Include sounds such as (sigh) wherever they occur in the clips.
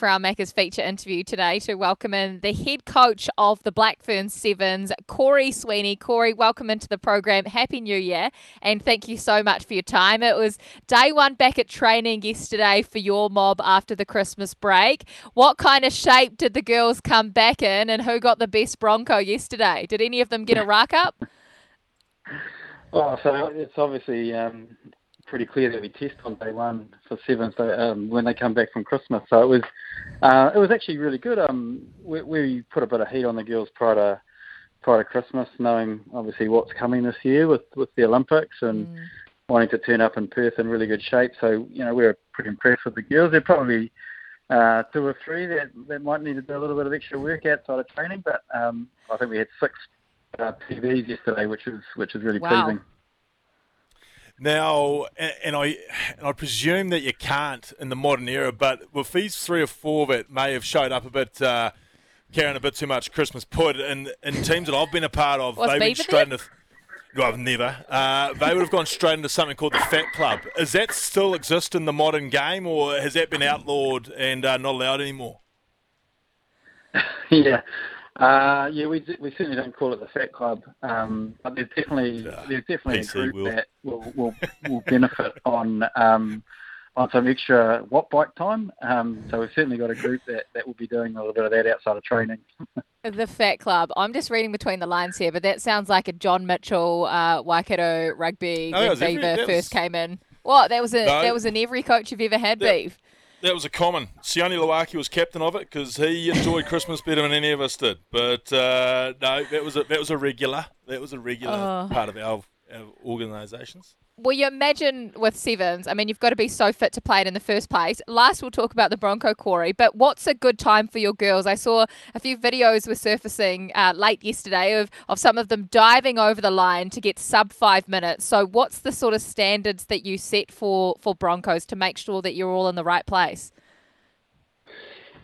For our Macca's feature interview today to welcome in the head coach of the Black Ferns Sevens, Cory Sweeney. Cory, welcome into the program. Happy New Year, and thank you so much for your time. It was day one back at training yesterday for your mob after the Christmas break. What kind of shape did the girls come back in, and who got the best Bronco yesterday? Did any of them get a (laughs) rack up? Oh, so it's obviously um, pretty clear that we test on day one for seven, so um, when they come back from Christmas. So it was, uh, it was actually really good. Um, we, we put a bit of heat on the girls prior to prior to Christmas, knowing obviously what's coming this year with with the Olympics and Mm. wanting to turn up in Perth in really good shape. So you know we were pretty impressed with the girls. They're probably uh, two or three that, that might need to do a little bit of extra work outside of training, but um, I think we had six uh, PBs yesterday, which was which was really Wow. pleasing. Now, and, and I and I presume that you can't in the modern era, but with these three or four that may have showed up a bit, uh, carrying a bit too much Christmas put, and in teams that I've been a part of, Was they went Beaver straight into. No, I've never. Uh, they would have gone straight into something called the Fat Club. Does that still exist in the modern game, or has that been outlawed and uh, not allowed anymore? (laughs) yeah, uh, yeah, we d- we certainly don't call it the Fat Club, um, but there's definitely Yeah, there's definitely a group will. that will will, will benefit (laughs) on um, on some extra watt bike time. Um, so we've certainly got a group that, that will be doing a little bit of that outside of training. (laughs) The Fat Club. I'm just reading between the lines here, but that sounds like a John Mitchell uh, Waikato rugby Oh, when was every- Beaver first was- came in. What? That was a No. that was in every coach you've ever had, That- Beef. That was a common. Sione Lauaki was captain of it because he enjoyed Christmas better than any of us did. But uh, no, that was a that was a regular. That was a regular Oh. part of our, our organisations. Well, you imagine with sevens, I mean, you've got to be so fit to play it in the first place. Last, we'll talk about the Bronco Cory, but what's a good time for your girls? I saw a few videos were surfacing uh, late yesterday of, of some of them diving over the line to get sub five minutes. So, what's the sort of standards that you set for, for Broncos to make sure that you're all in the right place?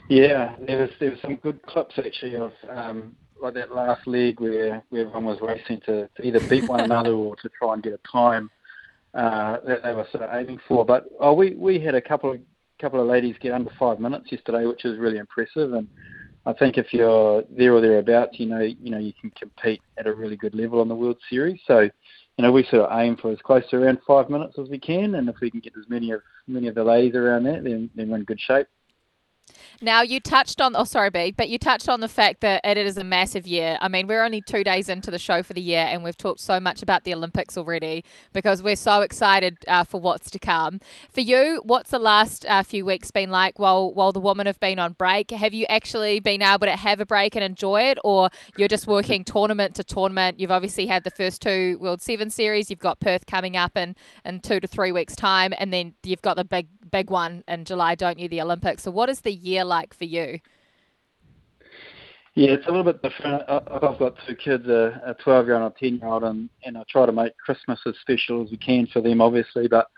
Yeah, there was there was some good clips actually of um, like that last leg where, where everyone was racing to, to either beat one another or to try and get a time Uh, that they were sort of aiming for. But oh, we we had a couple of couple of ladies get under five minutes yesterday, which is really impressive. And I think if you're there or thereabouts, you know you know you can compete at a really good level on the World Series. So you know we sort of aim for as close to around five minutes as we can, and if we can get as many of many of the ladies around that, then then we're in good shape. Now you touched on, oh sorry, B, but you touched on the fact that it is a massive year. I mean, we're only two days into the show for the year, and we've talked so much about the Olympics already because we're so excited uh, for what's to come. For you, what's the last uh, few weeks been like while while the women have been on break? Have you actually been able to have a break and enjoy it, or you're just working tournament to tournament? You've obviously had the first two World Seven series. You've got Perth coming up in in two to three weeks' time, and then you've got the big big one in July, don't you? The Olympics. So, what is the year like for you? Yeah, it's a little bit different. I've got two kids, a, a 12 year old and a 10 year old, and, and I try to make Christmas as special as we can for them, obviously. But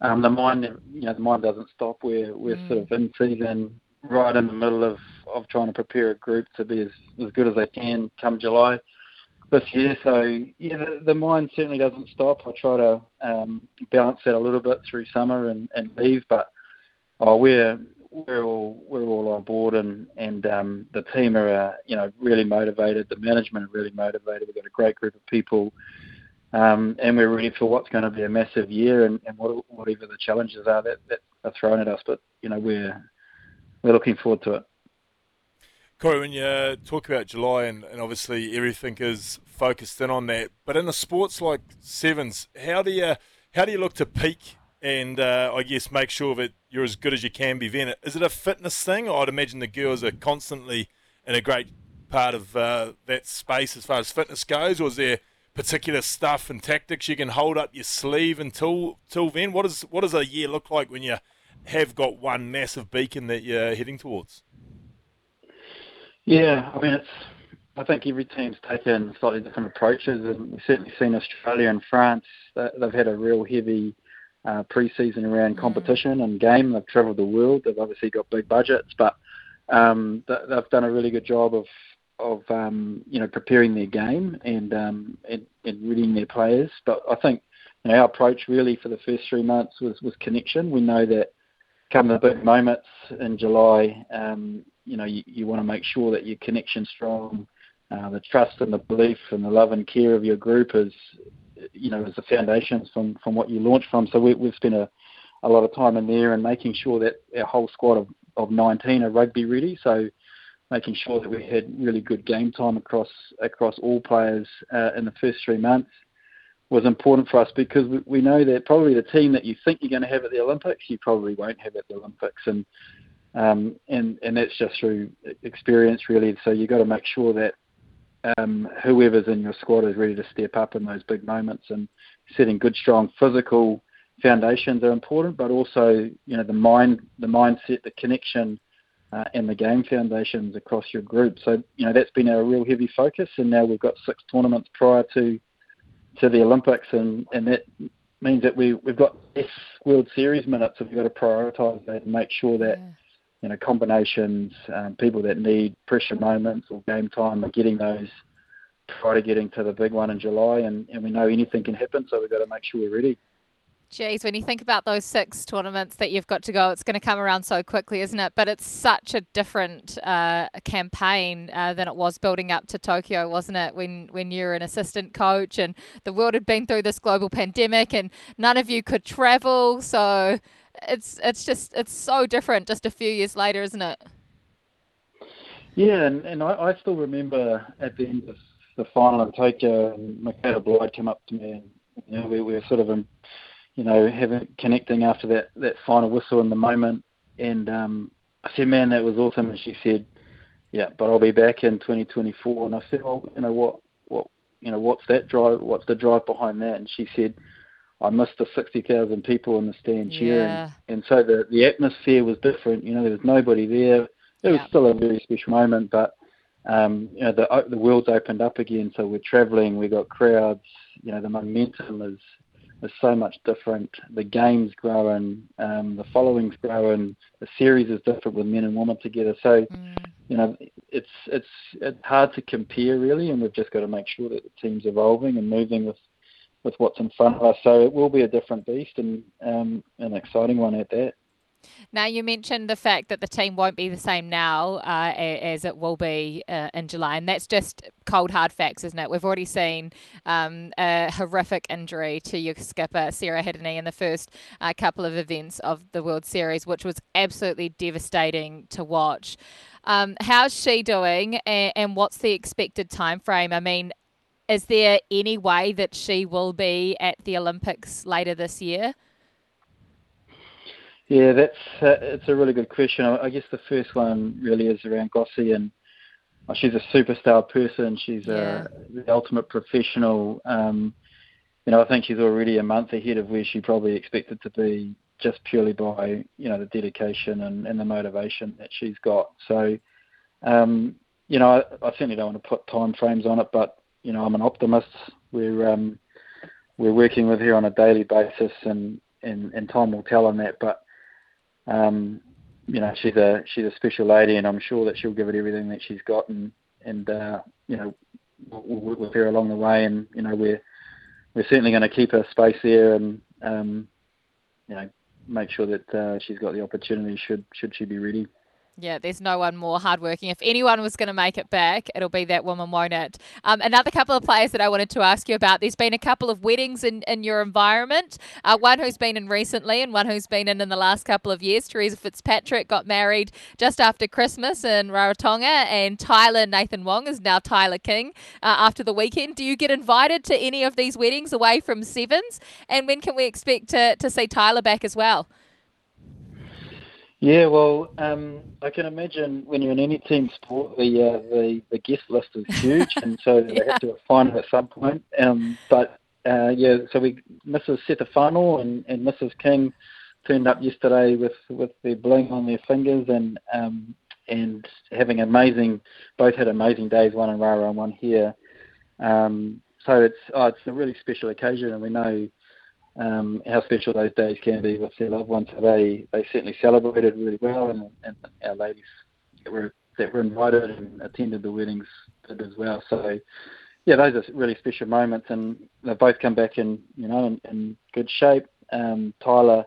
um, the mind, you know, the mind doesn't stop. We're we're sort of in season, right in the middle of, of trying to prepare a group to be as, as good as they can come July this year. So yeah, the, the mind certainly doesn't stop. I try to um, balance that a little bit through summer and, and leave, but oh, we're we're all we're all on board, and and um, the team are uh, you know really motivated. The management are really motivated. We've got a great group of people, um, and we're ready for what's going to be a massive year, and, and what, whatever the challenges are that, that are thrown at us. But you know we're we're looking forward to it. Cory, when you talk about July and, and obviously everything is focused in on that, but in a sports like sevens, how do you how do you look to peak and uh, I guess make sure that you're as good as you can be then? Is it a fitness thing? I'd imagine the girls are constantly in a great part of uh, that space as far as fitness goes, or is there particular stuff and tactics you can hold up your sleeve until till then? What does what does a year look like when you have got one massive beacon that you're heading towards? Yeah, I mean it's. I think every team's taken slightly different approaches, and we've certainly seen Australia and France. They've had a real heavy uh, pre-season around competition and game. They've travelled the world. They've obviously got big budgets, but um, they've done a really good job of of um, you know preparing their game and, um, and and readying their players. But I think you know, our approach really for the first three months was was connection. We know that come the big moments in July, um, you know you, you want to make sure that your connection's strong. Uh, the trust and the belief and the love and care of your group is, you know, is the foundations from, from what you launch from. So we, we've spent a, a lot of time in there and making sure that our whole squad of, of 19 are rugby ready. So making sure that we had really good game time across across all players uh, in the first three months was important for us because we, we know that probably the team that you think you're going to have at the Olympics, you probably won't have at the Olympics, and um, and and that's just through experience really. So you've got to make sure that um, whoever's in your squad is ready to step up in those big moments and setting good, strong physical foundations are important, but also you know the mind, the mindset, the connection uh, and the game foundations across your group. So you know that's been our real heavy focus, and now we've got six tournaments prior to to the Olympics, and and that means that we we've got less World Series minutes, so we've got to prioritise that and make sure that. Yeah. You know, combinations, um, people that need pressure moments or game time are getting those prior to getting to the big one in July, and, and we know anything can happen, so we've got to make sure we're ready. Geez, when you think about those six tournaments that you've got to go, it's going to come around so quickly, isn't it? But it's such a different uh, campaign uh, than it was building up to Tokyo, wasn't it? When when you're an assistant coach and the world had been through this global pandemic and none of you could travel, so it's it's just it's so different just a few years later, isn't it? Yeah, and, and I, I still remember at the end of the final in Tokyo, and Michaela Blyde came up to me and you know, we, we were sort of in, you know, having connecting after that that final whistle in the moment. And um, I said, "Man, that was awesome." And she said, "Yeah, but I'll be back in 2024." And I said, "Well, you know what? What you know, what's that drive? What's the drive behind that?" And she said, "I missed the 60,000 people in the stand cheering." Yeah. And so the the atmosphere was different. You know, there was nobody there. It was still a very special moment, but um, you know, the the world's opened up again, so we're travelling. we've got crowds. You know, the momentum is is so much different. The game's growing, um, the following's growing, the series is different with men and women together. So, mm. you know, it's it's it's hard to compare really, and we've just got to make sure that the team's evolving and moving with with what's in front of us. So it will be a different beast and um, an exciting one at that. Now, you mentioned the fact that the team won't be the same now uh, as it will be uh, in July, and that's just cold, hard facts, isn't it? We've already seen um, a horrific injury to your skipper, Sarah Hirini, in the first uh, couple of events of the World Series, which was absolutely devastating to watch. Um, how's she doing, and, and what's the expected time frame? I mean, is there any way that she will be at the Olympics later this year? Yeah, that's uh, it's a really good question. I, I guess the first one really is around Gossie, and oh, she's a superstar person. She's yeah. a the ultimate professional. Um, you know, I think she's already a month ahead of where she probably expected to be, just purely by you know the dedication and, and the motivation that she's got. So, um, you know, I, I certainly don't want to put time frames on it, but you know, I'm an optimist. We're um, we're working with her on a daily basis, and, and, and time will tell on that. But um, you know, she's a she's a special lady, and I'm sure that she'll give it everything that she's got, and and uh, you know, we'll work with her along the way, and you know, we're we're certainly going to keep her space there, and um, you know, make sure that uh, she's got the opportunity should should she be ready. Yeah, there's no one more hardworking. If anyone was going to make it back, it'll be that woman, won't it? Um, another couple of players that I wanted to ask you about. There's been a couple of weddings in, in your environment. Uh, one who's been in recently, and one who's been in in the last couple of years. Theresa Fitzpatrick got married just after Christmas in Rarotonga, and Tyla Nathan Wong is now Tyla King uh, after the weekend. Do you get invited to any of these weddings away from Sevens? And when can we expect to, to see Tyla back as well? Yeah, well, um, I can imagine when you're in any team sport, the uh, the, the guest list is huge, (laughs) and so yeah. they have to find it at some point. Um, but uh, yeah, so we Mrs. Setefano and, and Mrs. King turned up yesterday with with their bling on their fingers and um, and having amazing, both had amazing days, one in Rara and one here. Um, so it's oh, it's a really special occasion, and we know um, how special those days can be with their loved ones. So they they certainly celebrated really well, and, and our ladies that were that were invited and attended the weddings did as well. So yeah, those are really special moments, and they've both come back in you know in, in good shape. Um, Tyla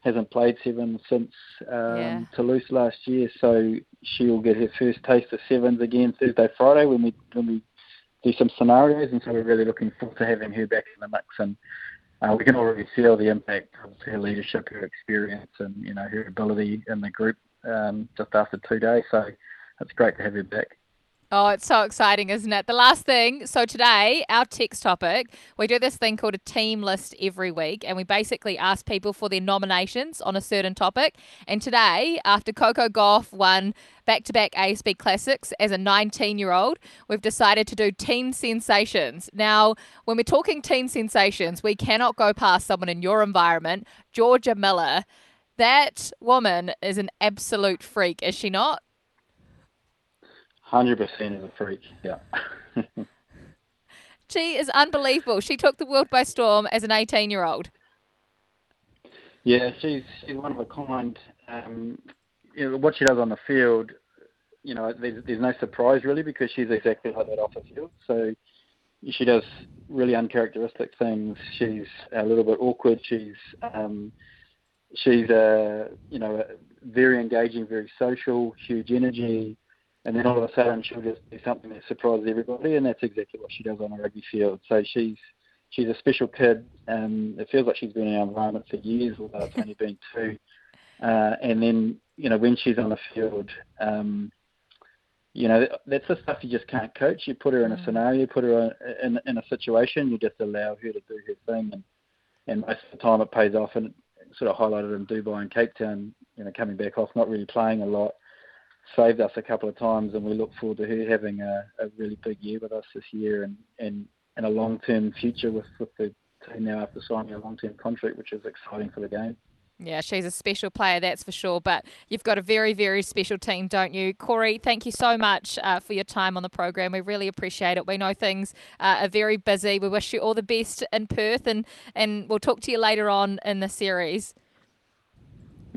hasn't played sevens since um, yeah. Toulouse last year, so she'll get her first taste of sevens again Thursday, Friday when we when we do some scenarios, and so we're really looking forward to having her back in the mix and uh, we can already feel the impact of her leadership, her experience, and you know her ability in the group um, just after two days. So it's great to have her back. Oh, it's so exciting, isn't it? The last thing, so today, our text topic, we do this thing called a team list every week, and we basically ask people for their nominations on a certain topic. And today, after Coco Gauff won back to back ASB Classics as a 19 year old, we've decided to do teen sensations. Now, when we're talking teen sensations, we cannot go past someone in your environment, Jorja Miller. That woman is an absolute freak, is she not? Hundred percent is a freak. Yeah. (laughs) she is unbelievable. She took the world by storm as an eighteen-year-old. Yeah, she's she's one of a kind. Um, you know, what she does on the field, you know, there's, there's no surprise really because she's exactly like that off the field. So she does really uncharacteristic things. She's a little bit awkward. She's um, she's uh, you know very engaging, very social, huge energy and then all of a sudden she'll just do something that surprises everybody, and that's exactly what she does on a rugby field. So she's she's a special kid. Um, it feels like she's been in our environment for years, although it's only been two. Uh, and then you know when she's on the field, um, you know that's the stuff you just can't coach. You put her in a mm. scenario, put her in, in a situation, you just allow her to do her thing, and and most of the time it pays off. And sort of highlighted in Dubai and Cape Town, you know, coming back off, not really playing a lot saved us a couple of times, and we look forward to her having a, a really big year with us this year and, and, and a long term future with, with the team now after signing a long term contract, which is exciting for the game. Yeah, she's a special player, that's for sure. But you've got a very, very special team, don't you? Cory, thank you so much uh, for your time on the program. We really appreciate it. We know things uh, are very busy. We wish you all the best in Perth, and, and we'll talk to you later on in the series.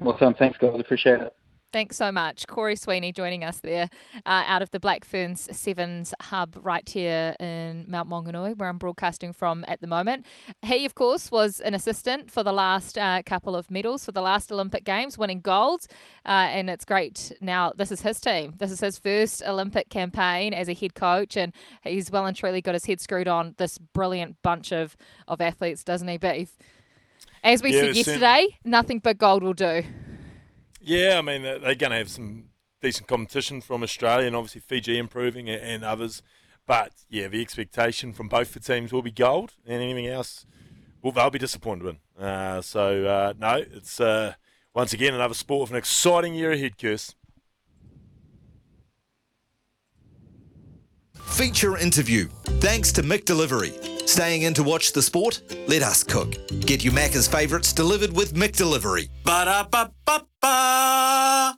Awesome. Thanks, guys. Appreciate it. Thanks so much. Cory Sweeney joining us there uh, out of the Black Ferns Sevens hub right here in Mount Maunganui, where I'm broadcasting from at the moment. He, of course, was an assistant for the last uh, couple of medals for the last Olympic Games, winning gold. Uh, and it's great now. This is his team. This is his first Olympic campaign as a head coach. And he's well and truly got his head screwed on this brilliant bunch of, of athletes, doesn't he? But if, as we yeah, said yesterday, nothing but gold will do. Yeah, I mean they're going to have some decent competition from Australia and obviously Fiji improving and others. But yeah, the expectation from both the teams will be gold, and anything else, well, they'll be disappointed in. Uh, so uh, no, it's uh, once again another sport with an exciting year ahead, Kirst. Feature interview. Thanks to McDelivery. Staying in to watch the sport? Let us cook. Get your Macca's favourites delivered with McDelivery. Ba-da-ba-ba-ba.